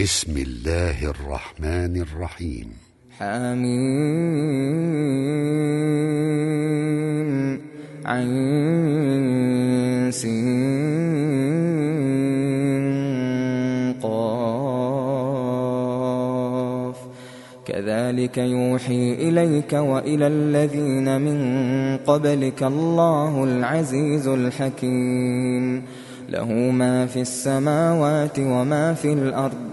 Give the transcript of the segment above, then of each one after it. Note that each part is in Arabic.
بسم الله الرحمن الرحيم. حميم عين قاف. كذلك يوحي إليك وإلى الذين من قبلك الله العزيز الحكيم. له ما في السماوات وما في الأرض.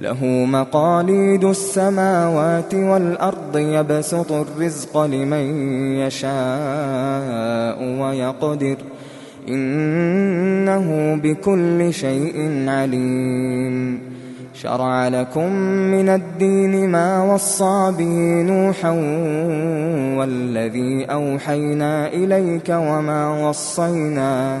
له مقاليد السماوات والأرض يبسط الرزق لمن يشاء ويقدر. إنه بكل شيء عليم. شرع لكم من الدين ما وصى به نوحا والذي أوحينا إليك وما وصينا.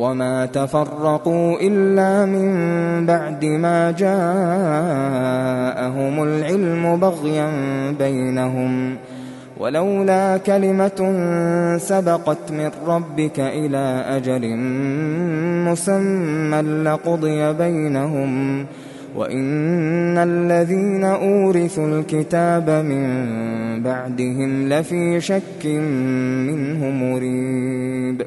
وما تفرقوا إلا من بعد ما جاءهم العلم بغيا بينهم ولولا كلمة سبقت من ربك إلى أجل مسمى لقضي بينهم وإن الذين أورثوا الكتاب من بعدهم لفي شك منه مريب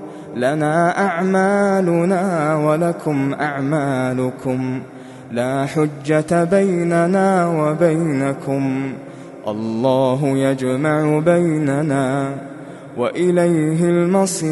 لنا أعمالنا ولكم أعمالكم لا حجة بيننا وبينكم الله يجمع بيننا وإليه المصير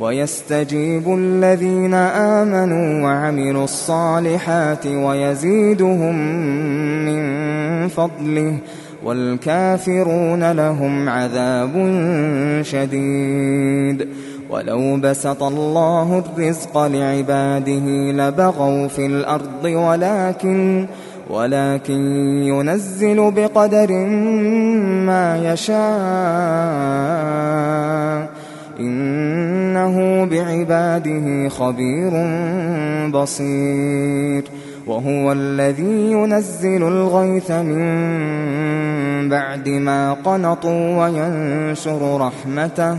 ويستجيب الذين آمنوا وعملوا الصالحات ويزيدهم من فضله والكافرون لهم عذاب شديد. ولو بسط الله الرزق لعباده لبغوا في الأرض ولكن ولكن ينزل بقدر ما يشاء. إنه بعباده خبير بصير وهو الذي ينزل الغيث من بعد ما قنطوا وينشر رحمته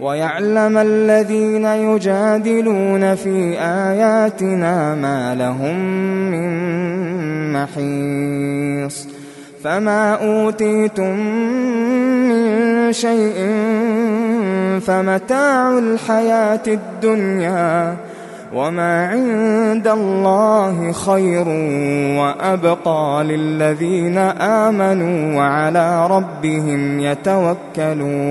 ويعلم الذين يجادلون في آياتنا ما لهم من محيص فما أوتيتم من شيء فمتاع الحياة الدنيا وما عند الله خير وأبقى للذين آمنوا وعلى ربهم يتوكلون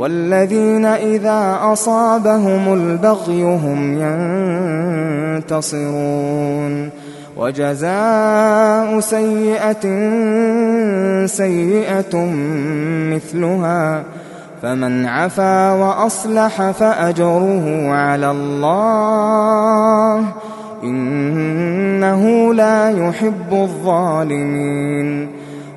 والذين إذا أصابهم البغي هم ينتصرون. وجزاء سيئة سيئة مثلها فمن عفا وأصلح فأجره على الله إنه لا يحب الظالمين.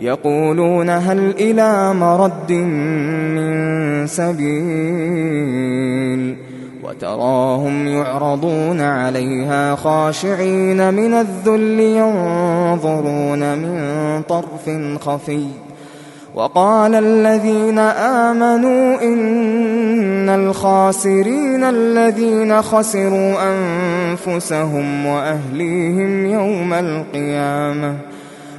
يقولون هل إلى مرد من سبيل وتراهم يعرضون عليها خاشعين من الذل ينظرون من طرف خفي وقال الذين آمنوا إن الخاسرين الذين خسروا أنفسهم وأهليهم يوم القيامة